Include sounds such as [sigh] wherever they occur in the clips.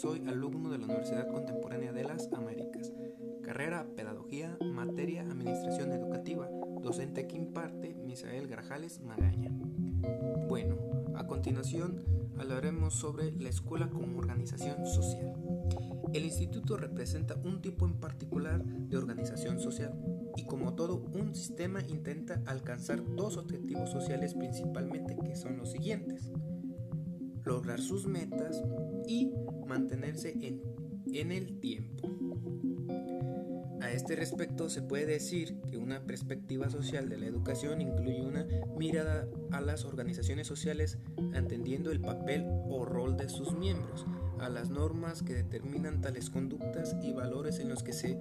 soy alumno de la Universidad Contemporánea de las Américas, carrera Pedagogía, materia Administración Educativa, docente que imparte Misael Grajales Magaña. Bueno, a continuación hablaremos sobre la escuela como organización social. El instituto representa un tipo en particular de organización social y como todo un sistema intenta alcanzar dos objetivos sociales principalmente que son los siguientes. Lograr sus metas y mantenerse en, en el tiempo. A este respecto se puede decir que una perspectiva social de la educación incluye una mirada a las organizaciones sociales entendiendo el papel o rol de sus miembros, a las normas que determinan tales conductas y valores en los que se,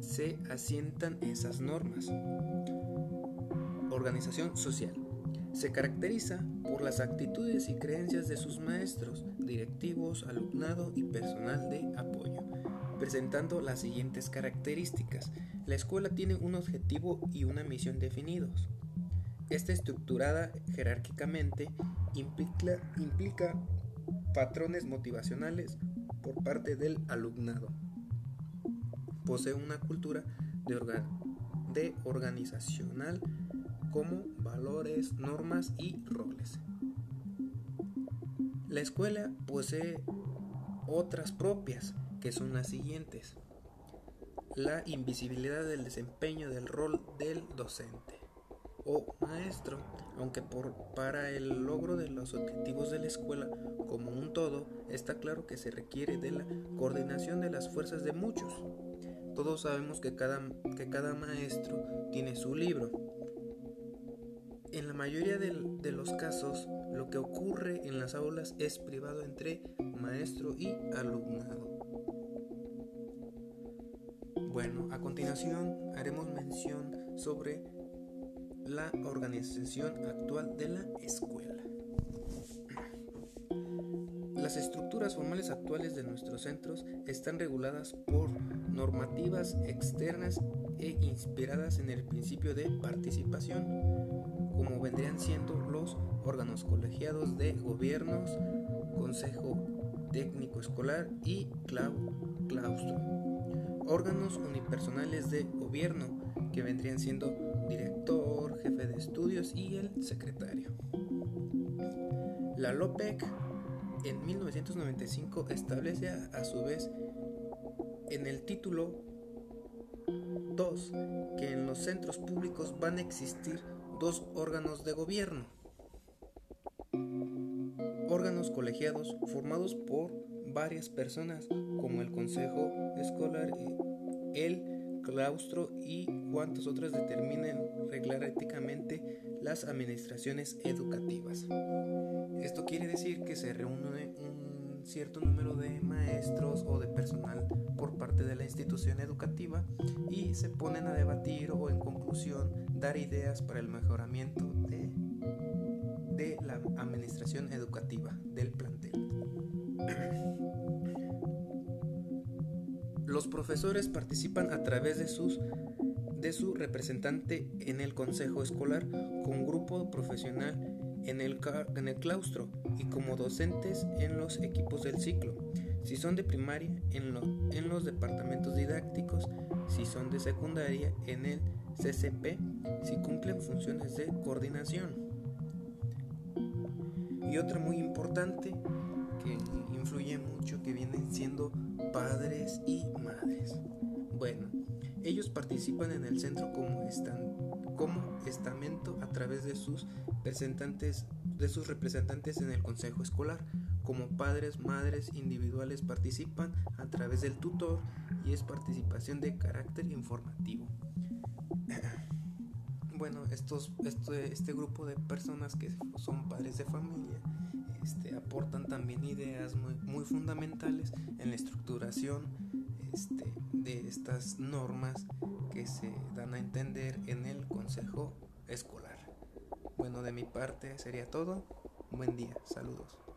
se asientan esas normas. Organización social. Se caracteriza por las actitudes y creencias de sus maestros, directivos, alumnado y personal de apoyo, presentando las siguientes características. La escuela tiene un objetivo y una misión definidos. Esta estructurada jerárquicamente implica, implica patrones motivacionales por parte del alumnado. Posee una cultura de, de organizacional como valores, normas y roles. La escuela posee otras propias, que son las siguientes. La invisibilidad del desempeño del rol del docente o maestro, aunque para el logro de los objetivos de la escuela como un todo, está claro que se requiere de la coordinación de las fuerzas de muchos. Todos sabemos que cada maestro tiene su libro. En la mayoría de, los casos, lo que ocurre en las aulas es privado entre maestro y alumnado. Bueno, a continuación haremos mención sobre la organización actual de la escuela. Las estructuras formales actuales de nuestros centros están reguladas por normativas externas e inspiradas en el principio de participación, como vendrían siendo los órganos colegiados de gobiernos, consejo técnico escolar y claustro, órganos unipersonales de gobierno que vendrían siendo director, jefe de estudios y el secretario. La LOPEC en 1995 establece a, su vez en el título 2 que en los centros públicos van a existir dos órganos de gobierno. Órganos colegiados formados por varias personas como el consejo escolar el claustro y cuantos otros determinen reglar éticamente las administraciones educativas. Esto quiere decir que se reúne un cierto número de maestros o de personal por parte de la institución educativa y se ponen a debatir o en conclusión dar ideas para el mejoramiento de, la administración educativa del plantel. Los profesores participan a través de, sus, de su representante en el consejo escolar con grupo profesional en el, en el claustro y como docentes en los equipos del ciclo. Si son de primaria, en, en los departamentos didácticos. Si son de secundaria, en el CCP. Si cumplen funciones de coordinación. Y otra muy importante que influye mucho que vienen siendo padres y madres. Bueno, ellos participan en el centro como, están, como estamento a través de sus representantes, de sus representantes en el consejo escolar. Como padres, madres individuales participan a través del tutor y es participación de carácter informativo. [clears throat] Bueno, estos, este, este grupo de personas que son padres de familia este, aportan también ideas muy, muy, fundamentales en la estructuración este, de estas normas que se dan a entender en el consejo escolar. Bueno, de mi parte sería todo. Buen día, saludos.